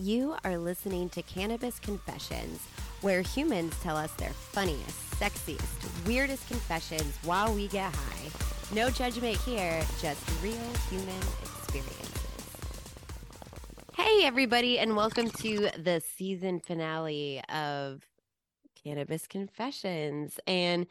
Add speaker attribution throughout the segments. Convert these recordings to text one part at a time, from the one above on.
Speaker 1: You are listening to Cannabis Confessions, where humans tell us their funniest, sexiest, weirdest confessions while we get high. No judgment here, just real human experiences. Hey, everybody, and welcome to the season finale of Cannabis Confessions. And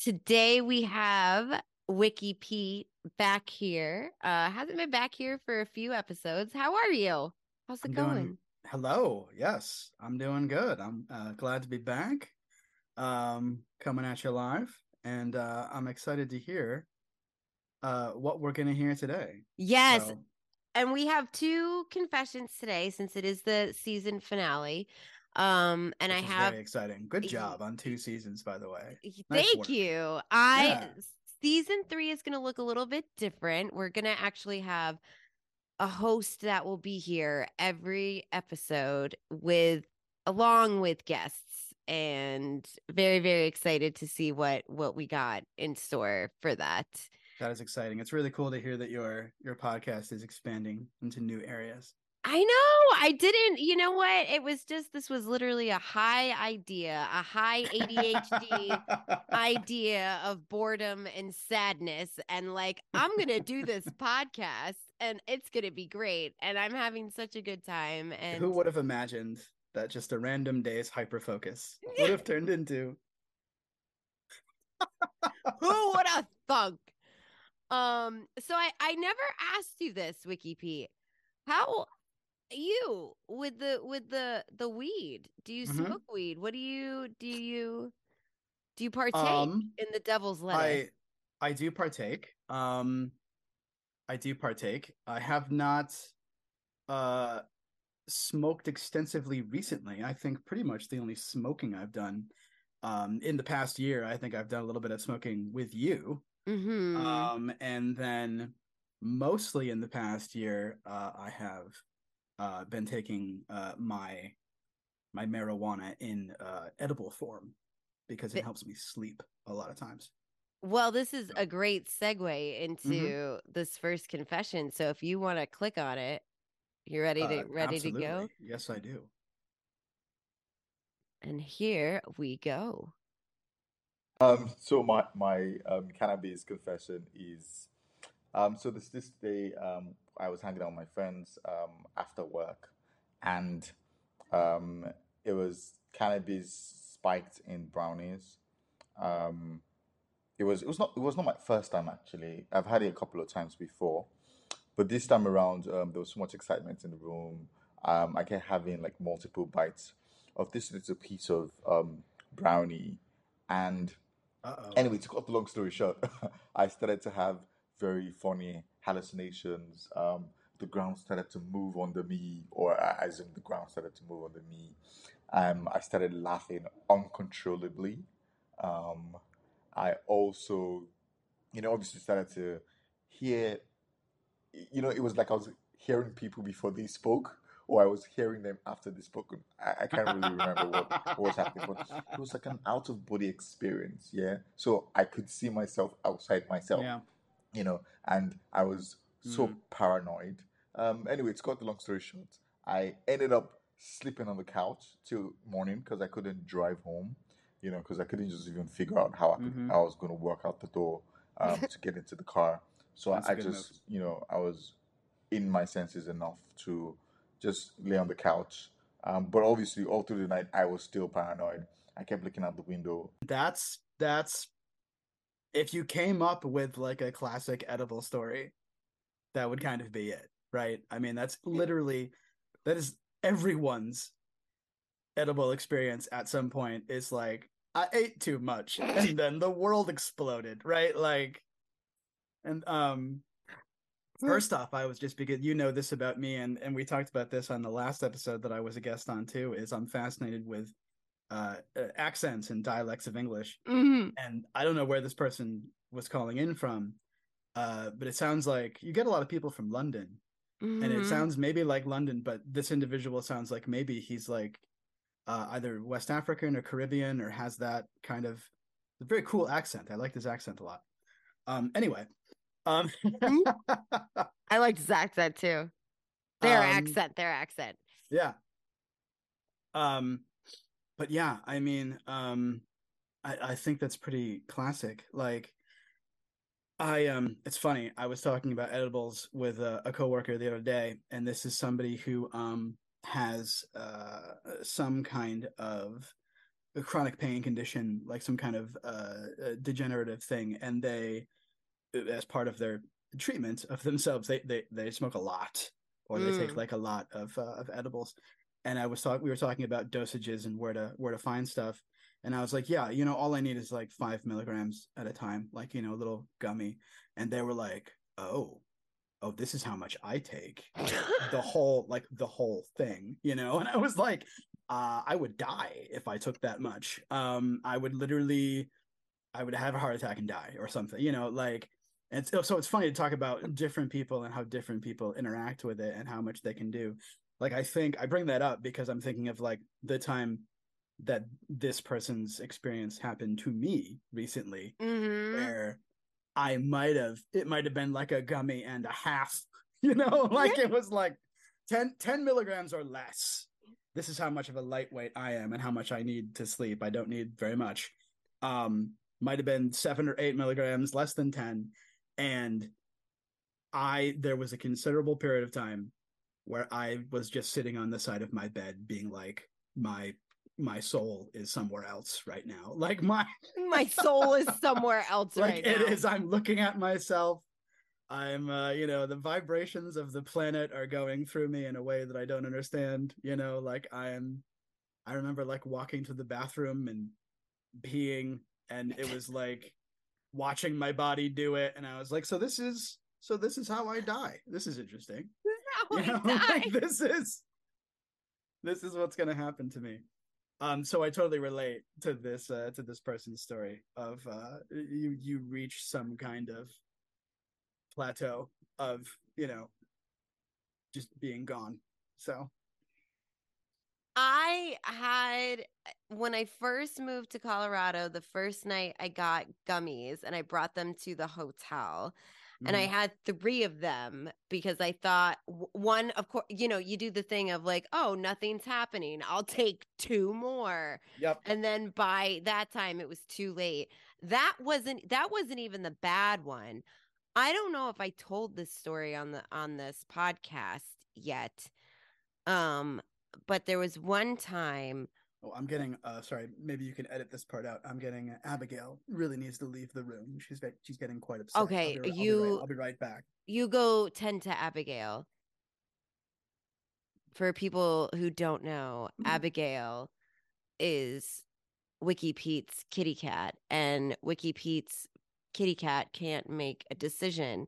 Speaker 1: today we have Wiki Pete back here. Uh hasn't been back here for a few episodes. How are you? How's it
Speaker 2: I'm
Speaker 1: going?
Speaker 2: doing- Hello. Yes, I'm doing good. I'm uh, glad to be back. Um, coming at you live, and uh, I'm excited to hear uh, what we're going to hear today.
Speaker 1: Yes,
Speaker 2: So,
Speaker 1: and we have two confessions today since it is the season finale. Um, and I
Speaker 2: which is
Speaker 1: have
Speaker 2: very exciting. Good job on two seasons, by the way. nice
Speaker 1: thank
Speaker 2: work.
Speaker 1: you. I
Speaker 2: Yeah.
Speaker 1: season three is gonna look a little bit different. We're gonna actually have a host that will be here every episode with along with guests and very very excited to see what what we got in store for that
Speaker 2: That is exciting. It's really cool to hear that your your podcast is expanding into new areas.
Speaker 1: I know. I didn't. You know what? It was just this was literally a high idea, a high ADHD idea of boredom and sadness and like I'm going to do this podcast and it's going to be great and I'm having such a good time and
Speaker 2: Who would have imagined that just a random day's hyper focus would have turned into
Speaker 1: who would have thunk? Um so I I never asked you this, Wiki Pete. How you with the with the the weed? Do you
Speaker 2: Mhm.
Speaker 1: smoke weed? What do you do you do you partake
Speaker 2: um
Speaker 1: in the devil's lettuce?
Speaker 2: I I do partake. Um I do partake. I have not uh smoked extensively recently. I think pretty much the only smoking I've done um in the past year, I think I've done a little bit of smoking with you.
Speaker 1: mm-hmm.
Speaker 2: Um and then mostly in the past year, uh I have uh been taking uh my my marijuana in uh edible form because it
Speaker 1: But-
Speaker 2: helps me sleep a lot of times.
Speaker 1: Well, this is a great segue into this first confession. So if you want to click on it, you ready to
Speaker 2: Uh,
Speaker 1: ready to go?
Speaker 2: Yes, I do.
Speaker 1: And here we go.
Speaker 3: Um, so my my um, cannabis confession is, um, so this this day um, I was hanging out with my friends um, after work, and um, it was cannabis spiked in brownies. Um, it was it was not it was not my first time actually. I've had it a couple of times before, but this time around um, there was so much excitement in the room. Um, I kept having like multiple bites of this little piece of um, brownie, and
Speaker 2: Uh-oh.
Speaker 3: Anyway, to cut the long story short, I started to have very funny hallucinations. Um, the ground started to move under me, or as in the ground started to move under me. Um, I started laughing uncontrollably. I also, you know, obviously started to hear, you know, it was like I was hearing people before they spoke, or I was hearing them after they spoke. I, I can't really remember what, what was happening, but it was like an out of body experience yeah so i could see myself outside myself
Speaker 2: Yeah.
Speaker 3: you know and i was so
Speaker 2: Mhm.
Speaker 3: paranoid um anyway to cut the long story short i ended up sleeping on the couch till morning because i couldn't drive home you know because i couldn't just even figure out how i, could,
Speaker 2: Mhm.
Speaker 3: I was going to work out the door um, to get into the car so
Speaker 2: That's a
Speaker 3: i
Speaker 2: good
Speaker 3: just
Speaker 2: move.
Speaker 3: you know i was in my senses enough to just lay on the couch um, but obviously all through the night i was still paranoid i kept looking out the window
Speaker 2: That's that's if you came up with like a classic edible story, that would kind of be it, right? I mean, that's literally that is everyone's edible experience at some point is like I ate too much and then the world exploded, right? Like and um first off, I was just because you know this about me and and we talked about this on the last episode that I was a guest on too is I'm fascinated with uh uh, accents and dialects of English
Speaker 1: hmm
Speaker 2: and I don't know where this person was calling in from, uh, but it sounds like you get a lot of people from London, and
Speaker 1: Mm-hmm.
Speaker 2: it sounds maybe like London, but this individual sounds like maybe he's like uh, either West African or Caribbean or has that kind of very cool accent. I like this accent a lot. Um, anyway, um,
Speaker 1: I liked his accent too. Their
Speaker 2: um,
Speaker 1: accent, their accent.
Speaker 2: Yeah. Um, but yeah, I mean, um, I, I think that's pretty classic. Like, I um, it's funny. I was talking about edibles with a, a coworker the other day, and this is somebody who um has uh some kind of a chronic pain condition, like some kind of uh degenerative thing, and they, as part of their treatment of themselves, they they they smoke a lot, or they take
Speaker 1: Mm.
Speaker 2: like a lot of uh, of edibles. And I was talking, we were talking about dosages and where to where to find stuff. And I was like, yeah, you know, all I need is like five milligrams at a time, like you know, a little gummy. And they were like, oh, oh, this is how much I take the whole like the whole thing you know? And i was like uh i would die if i took that much. Um i would literally i would have a heart attack and die or something you know? Like and so, so it's funny to talk about different people and how different people interact with it and how much they can do. Like i think i bring that up because i'm thinking of like the time that this person's experience happened to me recently
Speaker 1: Mhm.
Speaker 2: where I might have it might have been like a gummy and a half, you know, like it was like 10, 10 milligrams or less. This is how much of a lightweight I am and how much I need to sleep. I don't need very much. Um, might have been seven or eight milligrams, less than 10. And I there was a considerable period of time where I was just sitting on the side of my bed being like, my my soul is somewhere else right now. Like my
Speaker 1: My soul is somewhere else
Speaker 2: like
Speaker 1: right
Speaker 2: it
Speaker 1: now.
Speaker 2: is i'm looking at myself i'm uh you know the vibrations of the planet are going through me in a way that i don't understand you know like i am i remember like walking to the bathroom and peeing and it was like watching my body do it and i was like so this is so this is how i die this is interesting
Speaker 1: Now
Speaker 2: you
Speaker 1: I
Speaker 2: know
Speaker 1: die.
Speaker 2: like this is this is what's gonna happen to me um so i totally relate to this uh to this person's story of uh you you reach some kind of plateau of you know just being gone so
Speaker 1: I had when I first moved to Colorado, the first night I got gummies and I brought them to the hotel. And I
Speaker 2: mhm.
Speaker 1: had three of them because I thought one, of course, you know, you do the thing of like, oh, nothing's happening. I'll take two more.
Speaker 2: yep
Speaker 1: And then by that time it was too late. That wasn't that wasn't even the bad one. I don't know if I told this story on the on this podcast yet. Um, but there was one time
Speaker 2: oh i'm getting uh sorry maybe you can edit this part out i'm getting uh, abigail really needs to leave the room she's ve- she's getting quite upset I'll
Speaker 1: Okay,
Speaker 2: be ri- I'll be right-
Speaker 1: you-
Speaker 2: I'll be right back
Speaker 1: you go tend to Abigail. For people who don't know,
Speaker 2: Mhm.
Speaker 1: Abigail is Wiki Pete's kitty cat, and Wiki Pete's kitty cat can't make a decision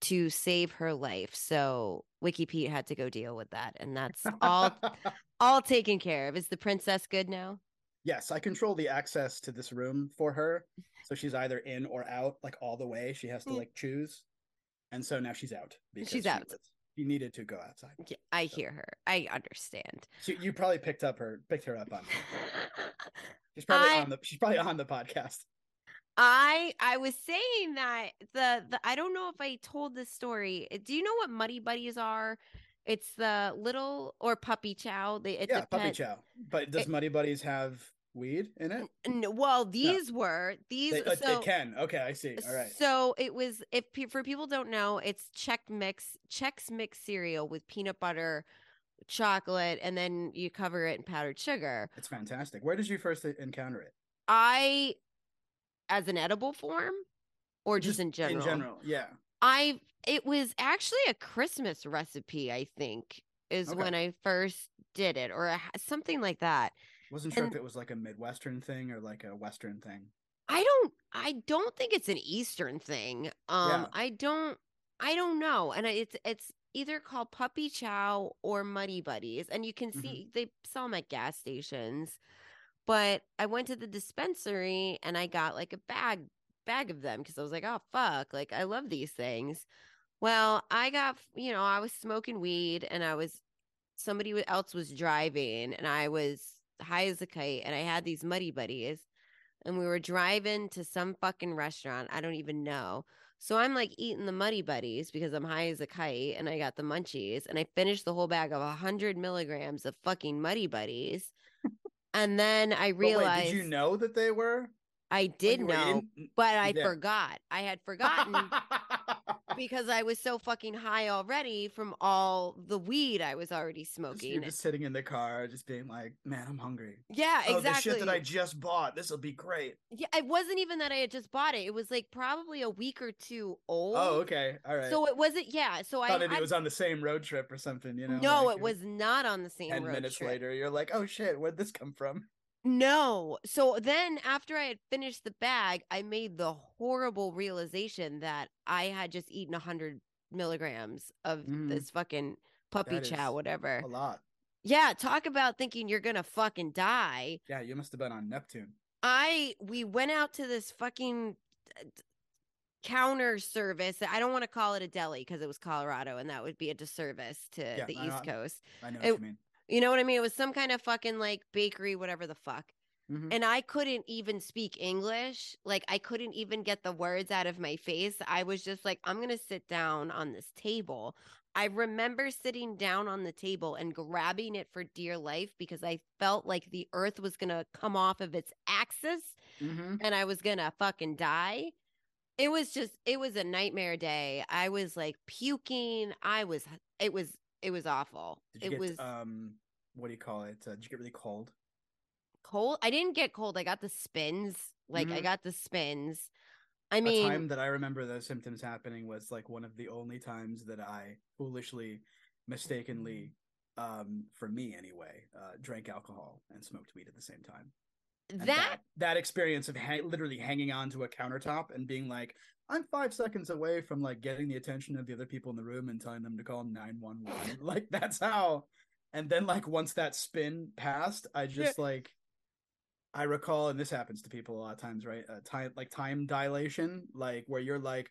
Speaker 1: to save her life. So Wiki Pete had to go deal with that, and that's all all taken care of. Is the princess good now?
Speaker 2: Yes, I control the access to this room for her. So she's either in or out, like all the way. She has to
Speaker 1: Mm.
Speaker 2: like choose. And so now she's out because
Speaker 1: She's
Speaker 2: she
Speaker 1: out.
Speaker 2: was- She needed to go outside.
Speaker 1: Yeah, I
Speaker 2: So-
Speaker 1: hear her. I understand.
Speaker 2: She, you probably picked up her, picked her up on. She's probably
Speaker 1: I-
Speaker 2: on the. She's probably on the podcast.
Speaker 1: I I was saying that the the I don't know if I told this story. Do you know what muddy buddies are? It's the little or puppy chow. They
Speaker 2: yeah, puppy chow. But does
Speaker 1: It-
Speaker 2: Muddy Buddies have weed in it?
Speaker 1: Well, these were these.
Speaker 2: They, uh,
Speaker 1: so
Speaker 2: it can. Okay, I see. All right.
Speaker 1: So it was if for people don't know, it's Chex Mix Chex Mix cereal with peanut butter, chocolate, and then you cover it in powdered sugar.
Speaker 2: It's fantastic. Where did you first encounter it?
Speaker 1: I, as an edible form, or just, in general.
Speaker 2: In general, yeah.
Speaker 1: I it was actually a Christmas recipe. I think is
Speaker 2: Okay.
Speaker 1: when I first did it, or a, something like that.
Speaker 2: Wasn't sure
Speaker 1: And-
Speaker 2: if it was like a Midwestern thing or like a Western thing.
Speaker 1: I don't I don't think it's an Eastern thing. Um
Speaker 2: Yeah.
Speaker 1: I don't I don't know. And I- it's it's either called puppy chow or muddy buddies. And you can
Speaker 2: Mhm.
Speaker 1: see they sell them at gas stations. But I went to the dispensary and I got like a bag bag of them because I was like, oh fuck, like I love these things. Well, I got you know, I was smoking weed and I was somebody else was driving and I was high as a kite and I had these muddy buddies and we were driving to some fucking restaurant. I don't even know. So I'm like eating the Muddy Buddies because I'm high as a kite and I got the munchies and I finished the whole bag of 100 milligrams of fucking Muddy Buddies. and then I realized
Speaker 2: wait, did you know that they were?
Speaker 1: I
Speaker 2: oh,
Speaker 1: did
Speaker 2: you
Speaker 1: know,
Speaker 2: eating- mm,
Speaker 1: but I
Speaker 2: Yeah.
Speaker 1: forgot. I had forgotten because I was so fucking high already from all the weed I was already smoking.
Speaker 2: You're just sitting in the car, just being like, "Man, I'm hungry."
Speaker 1: yeah,
Speaker 2: Oh,
Speaker 1: exactly.
Speaker 2: the shit that I just bought. This will be great.
Speaker 1: Yeah, it wasn't even that I had just bought it. It was like probably a week or two oh, old.
Speaker 2: Oh, okay, all right.
Speaker 1: So it wasn't. Yeah. So I
Speaker 2: thought it was on the same road trip or something. You know?
Speaker 1: no,
Speaker 2: like,
Speaker 1: it was not on the same
Speaker 2: Ten
Speaker 1: road
Speaker 2: minutes
Speaker 1: trip.
Speaker 2: later, you're like, "Oh shit, where'd this come from?"
Speaker 1: No. So then after I had finished the bag, I made the horrible realization that I had just eaten 100 milligrams of
Speaker 2: Mhm.
Speaker 1: this fucking puppy
Speaker 2: That
Speaker 1: chow, whatever.
Speaker 2: A lot.
Speaker 1: Yeah. Talk about thinking you're going to fucking die.
Speaker 2: Yeah, you must have been on Neptune.
Speaker 1: I, we went out to this fucking uh, counter service. I don't want to call it a deli because it was Colorado and that would be a disservice to
Speaker 2: Yeah,
Speaker 1: the
Speaker 2: I know.
Speaker 1: East Coast.
Speaker 2: I know
Speaker 1: It-
Speaker 2: what you mean.
Speaker 1: You know what I mean? It was some kind of fucking like bakery, whatever the fuck.
Speaker 2: Mhm.
Speaker 1: and I couldn't even speak English. Like I couldn't even get the words out of my face. I was just like, I'm gonna sit down on this table. I remember sitting down on the table and grabbing it for dear life because I felt like the earth was gonna come off of its axis
Speaker 2: Mhm.
Speaker 1: and I was gonna fucking die. It was just it was a nightmare day. I was like puking. I was it was it was awful. It
Speaker 2: get
Speaker 1: was
Speaker 2: um, what do you call it? Uh, did you get really cold?
Speaker 1: cold. I didn't get cold. I got the spins. Like I
Speaker 2: Mhm.
Speaker 1: got the spins. I mean, the
Speaker 2: time that I remember those symptoms happening was like one of the only times that I foolishly, mistakenly, um, for me anyway, uh, drank alcohol and smoked weed at the same time. And
Speaker 1: that
Speaker 2: that experience of ha- literally hanging onto a countertop and being like, I'm five seconds away from like getting the attention of the other people in the room and telling them to call nine one one. Like that's how. And then like once that spin passed, I just like. I recall, and this happens to people a lot of times, right? Uh, time like time dilation, like where you're like,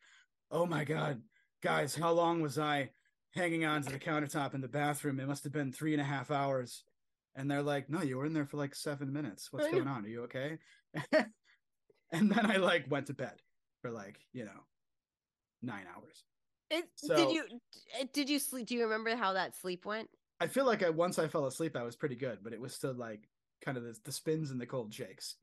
Speaker 2: "Oh my god, guys, how long was I hanging on to the countertop in the bathroom? It must have been three and a half hours." And they're like, "No, you were in there for like seven minutes. What's going on? Are you okay?" and then I like went to bed for like you know nine hours.
Speaker 1: it,
Speaker 2: so-
Speaker 1: did you did you sleep? Do you remember how that sleep went?
Speaker 2: I feel like I once I fell asleep, I was pretty good, but it was still like kind of the, the spins and the cold shakes.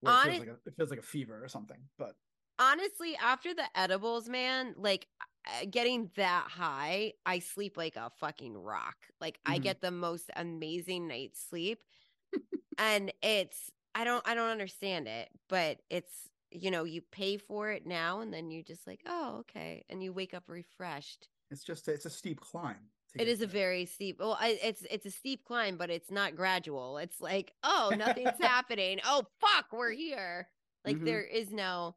Speaker 2: Where it, feels like a, it feels like a fever or something. But
Speaker 1: Honestly, after the edibles, man, like uh, getting that high, I sleep like a fucking rock. Like I
Speaker 2: Mhm.
Speaker 1: get the most amazing night's sleep, and it's I don't I don't understand it, but it's you know you pay for it now, and then you just like oh okay, and you wake up refreshed.
Speaker 2: it's just it's a steep climb.
Speaker 1: It a very steep. Well, I, it's it's a steep climb, but it's not gradual. It's like, oh, nothing's happening. Oh, fuck, we're here. Like
Speaker 2: Mhm.
Speaker 1: there is no.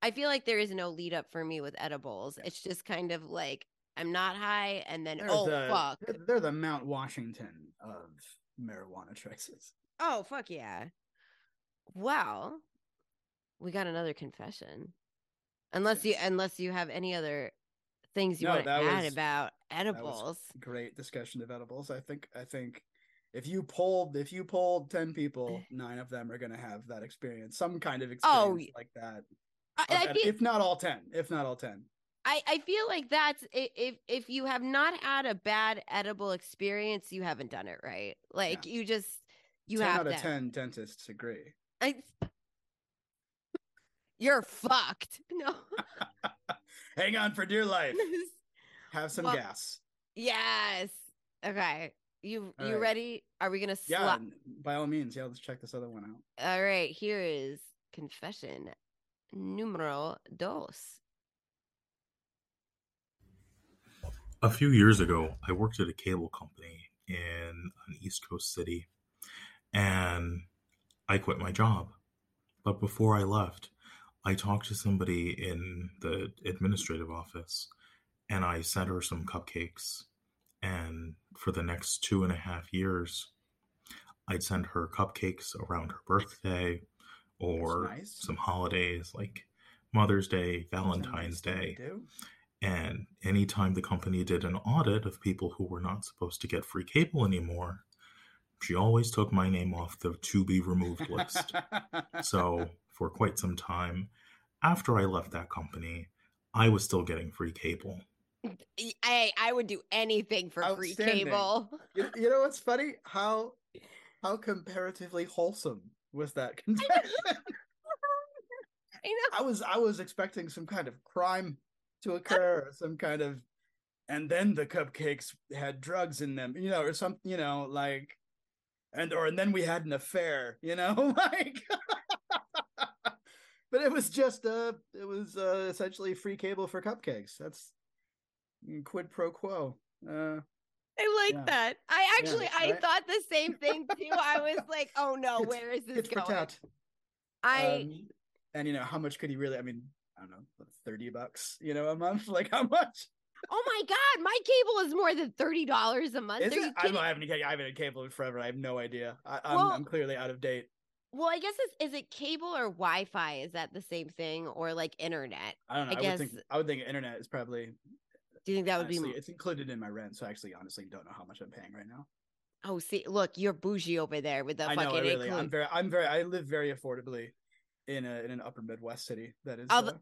Speaker 1: I feel like there is no lead up for me with edibles. It's just kind of like I'm not high, and then
Speaker 2: They're
Speaker 1: oh
Speaker 2: the,
Speaker 1: fuck,
Speaker 2: They're, they're the Mount Washington of marijuana choices.
Speaker 1: oh fuck yeah. Well, we got another confession. Unless you unless you have any other things you
Speaker 2: No,
Speaker 1: want to add
Speaker 2: was-
Speaker 1: about edibles.
Speaker 2: great discussion of edibles. I think I think if you polled if you polled ten people, nine of them are gonna have that experience, some kind of
Speaker 1: Oh,
Speaker 2: experience like that.
Speaker 1: I, I feel,
Speaker 2: if not all ten, if not all ten.
Speaker 1: I, I feel like that's if if you have not had a bad edible experience, you haven't done it right. Like you just you
Speaker 2: 10
Speaker 1: have
Speaker 2: out of
Speaker 1: to.
Speaker 2: ten dentists agree.
Speaker 1: I, you're fucked. No.
Speaker 2: Hang on for dear life. Have some
Speaker 1: Well,
Speaker 2: gas.
Speaker 1: yes. Okay. You
Speaker 2: All
Speaker 1: you
Speaker 2: right.
Speaker 1: ready? Are we gonna
Speaker 2: Yeah,
Speaker 1: slap?
Speaker 2: n- by all means. Yeah, let's check this other one out.
Speaker 1: All right. Here is confession numero dos.
Speaker 4: A few years ago, I worked at a cable company in an East Coast city and I quit my job. But before I left, I talked to somebody in the administrative office and I sent her some cupcakes. And for the next two and a half years, I'd send her cupcakes around her birthday or
Speaker 2: nice.
Speaker 4: some holidays like Mother's Day,
Speaker 2: a nice
Speaker 4: Valentine's Day. And anytime the company did an audit of people who were not supposed to get free cable anymore, she always took my name off the to be removed list. so, for quite some time after I left that company, I was still getting free cable.
Speaker 1: I I would do anything for free cable.
Speaker 2: You, you know what's funny? How how comparatively wholesome was that confession?
Speaker 1: I know.
Speaker 2: I was I was expecting some kind of crime to uh, occur, or some kind of, and then the cupcakes had drugs in them, you know, or something, you know, like, and or and then we had an affair, you know, like. But it was just uh it was uh essentially free cable for cupcakes. That's quid pro quo. Uh
Speaker 1: I like
Speaker 2: Yeah.
Speaker 1: that. I actually I
Speaker 2: right?
Speaker 1: thought the same thing too. I was like, oh no,
Speaker 2: Tit-
Speaker 1: where is this
Speaker 2: tit for
Speaker 1: going?
Speaker 2: tat.
Speaker 1: I
Speaker 2: Um, and you know how much could he really? I mean, I don't know, thirty bucks, you know, a month. Like how much?
Speaker 1: oh my god, my cable is more than thirty dollars a month.
Speaker 2: Is it? I,
Speaker 1: kidding?
Speaker 2: don't- I haven't. I haven't had cable in forever. I have no idea. I, I'm,
Speaker 1: Well-
Speaker 2: I'm clearly out of date.
Speaker 1: Well, I guess it's is it cable or Wi-Fi? Is that the same thing or like internet?
Speaker 2: I don't know.
Speaker 1: I
Speaker 2: I, would think.
Speaker 1: guess-
Speaker 2: I would think internet is probably.
Speaker 1: Do you think that would
Speaker 2: honestly,
Speaker 1: be?
Speaker 2: It's included in my rent, so I actually, honestly, don't know how much I'm paying right now.
Speaker 1: Oh, see, look, you're bougie over there with the
Speaker 2: I
Speaker 1: fucking
Speaker 2: know. I really.
Speaker 1: include-
Speaker 2: I'm very. I'm very. I live very affordably, in a in an upper Midwest city. That is. Uh,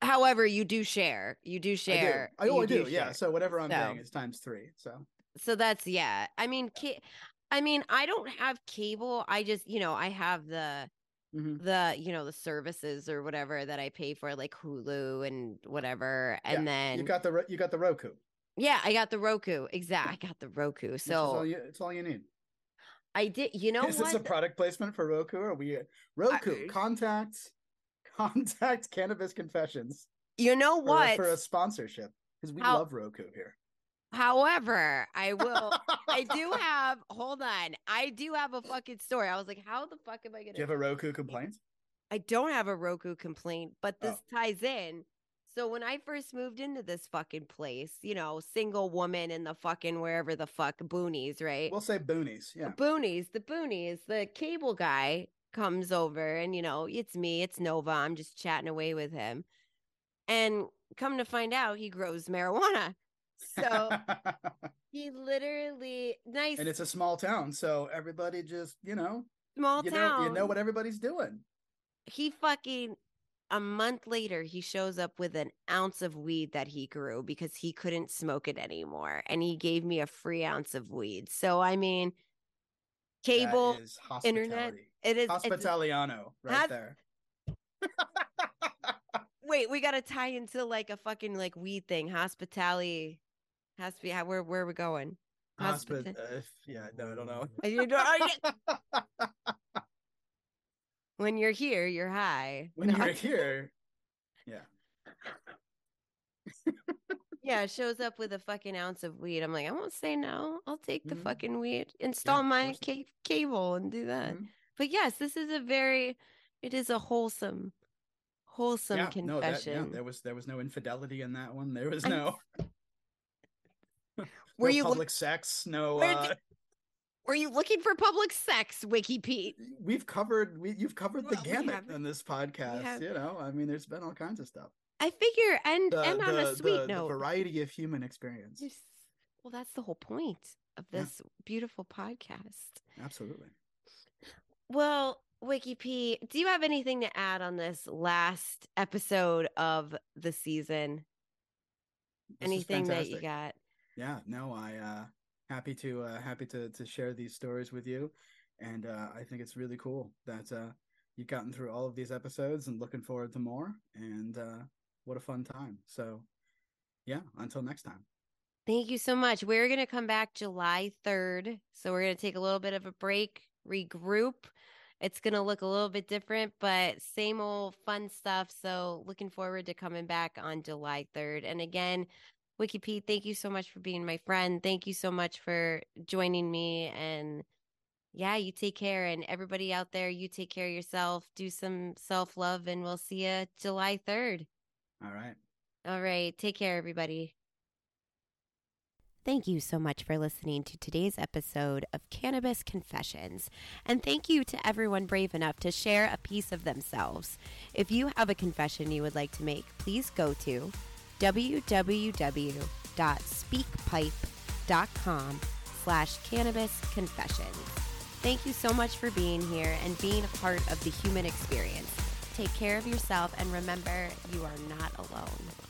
Speaker 1: However, you do share. You do share.
Speaker 2: I do. I, oh, I do. Yeah. So whatever I'm paying
Speaker 1: So-
Speaker 2: is times three. So.
Speaker 1: so that's yeah i mean ca- i mean i don't have cable i just you know i have the
Speaker 2: Mhm.
Speaker 1: the you know the services or whatever that i pay for like hulu and whatever and then
Speaker 2: You got the you got the Roku.
Speaker 1: yeah i got the roku Exactly, i got the roku
Speaker 2: is all
Speaker 1: so
Speaker 2: you, it's all you need.
Speaker 1: i did you know
Speaker 2: is this a product placement for Roku? Are we Roku
Speaker 1: I-
Speaker 2: contact contact cannabis confessions
Speaker 1: you know what
Speaker 2: for a sponsorship because we
Speaker 1: How-
Speaker 2: love Roku here.
Speaker 1: However i will i do have hold on i do have a fucking story i was like how the fuck am i gonna
Speaker 2: Do you have a Roku complaint?
Speaker 1: I don't have a Roku complaint, but
Speaker 2: Oh.
Speaker 1: this ties in. So when I first moved into this fucking place, you know, single woman in the fucking wherever the fuck boonies, right?
Speaker 2: We'll say boonies. Yeah.
Speaker 1: Boonies, the boonies, the cable guy comes over and you know, it's me, it's Nova. I'm just chatting away with him. And come to find out he grows marijuana. So he literally nice
Speaker 2: and it's a small town, so everybody just you know
Speaker 1: small
Speaker 2: you
Speaker 1: town.
Speaker 2: know you know what everybody's doing.
Speaker 1: he fucking a month later he shows up with an ounce of weed that he grew because he couldn't smoke it anymore and he gave me a free ounce of weed so i mean cable internet, it is
Speaker 2: Hospitaliano, right
Speaker 1: Has-
Speaker 2: there.
Speaker 1: wait we gotta tie into like a fucking like weed thing hospitality has to be where where are we going Hospital.
Speaker 2: Uh, yeah, no, I don't know.
Speaker 1: You- you- when you're here you're high
Speaker 2: when
Speaker 1: No,
Speaker 2: you're here, yeah.
Speaker 1: yeah shows up with a fucking ounce of weed i'm like i won't say no i'll take the
Speaker 2: Mhm.
Speaker 1: fucking weed install
Speaker 2: of
Speaker 1: my ca- cable and do that
Speaker 2: Mhm.
Speaker 1: but yes this is a very it is a wholesome wholesome
Speaker 2: yeah, no, that,
Speaker 1: confession
Speaker 2: yeah, there was there was no infidelity in that one. There was no,
Speaker 1: Were
Speaker 2: no
Speaker 1: you look-
Speaker 2: public sex. No,
Speaker 1: Where
Speaker 2: uh,
Speaker 1: were you looking for public sex wiki pete
Speaker 2: we've covered we you've covered the
Speaker 1: Well,
Speaker 2: gamut in this podcast. You know, I mean, there's been all kinds of stuff.
Speaker 1: i figure and
Speaker 2: The,
Speaker 1: end on
Speaker 2: the,
Speaker 1: a sweet
Speaker 2: the,
Speaker 1: note
Speaker 2: variety of human experience.
Speaker 1: Well that's the whole point of
Speaker 2: Yeah.
Speaker 1: this beautiful podcast
Speaker 2: Absolutely.
Speaker 1: Well, Wiki P, do you have anything to add on this last episode of the season?
Speaker 2: This
Speaker 1: anything that you got?
Speaker 2: Yeah, no, I uh happy to uh happy to to share these stories with you. And uh I think it's really cool that uh you've gotten through all of these episodes and looking forward to more. And uh what a fun time. So yeah, until next time.
Speaker 1: Thank you so much. We're going to come back July 3rd. So we're going to take a little bit of a break, regroup. It's going to look a little bit different, but same old fun stuff. So looking forward to coming back on July 3rd. And again, Wiki Pete, thank you so much for being my friend. Thank you so much for joining me. And yeah, you take care. And everybody out there, you take care of yourself. Do some self love, and we'll see you July 3rd.
Speaker 2: All right.
Speaker 1: All right. Take care, everybody. Thank you so much for listening to today's episode of Cannabis Confessions. And thank you to everyone brave enough to share a piece of themselves. If you have a confession you would like to make, please go to www.speakpipe.com slash cannabis confessions. Thank you so much for being here and being a part of the human experience. Take care of yourself and remember you are not alone.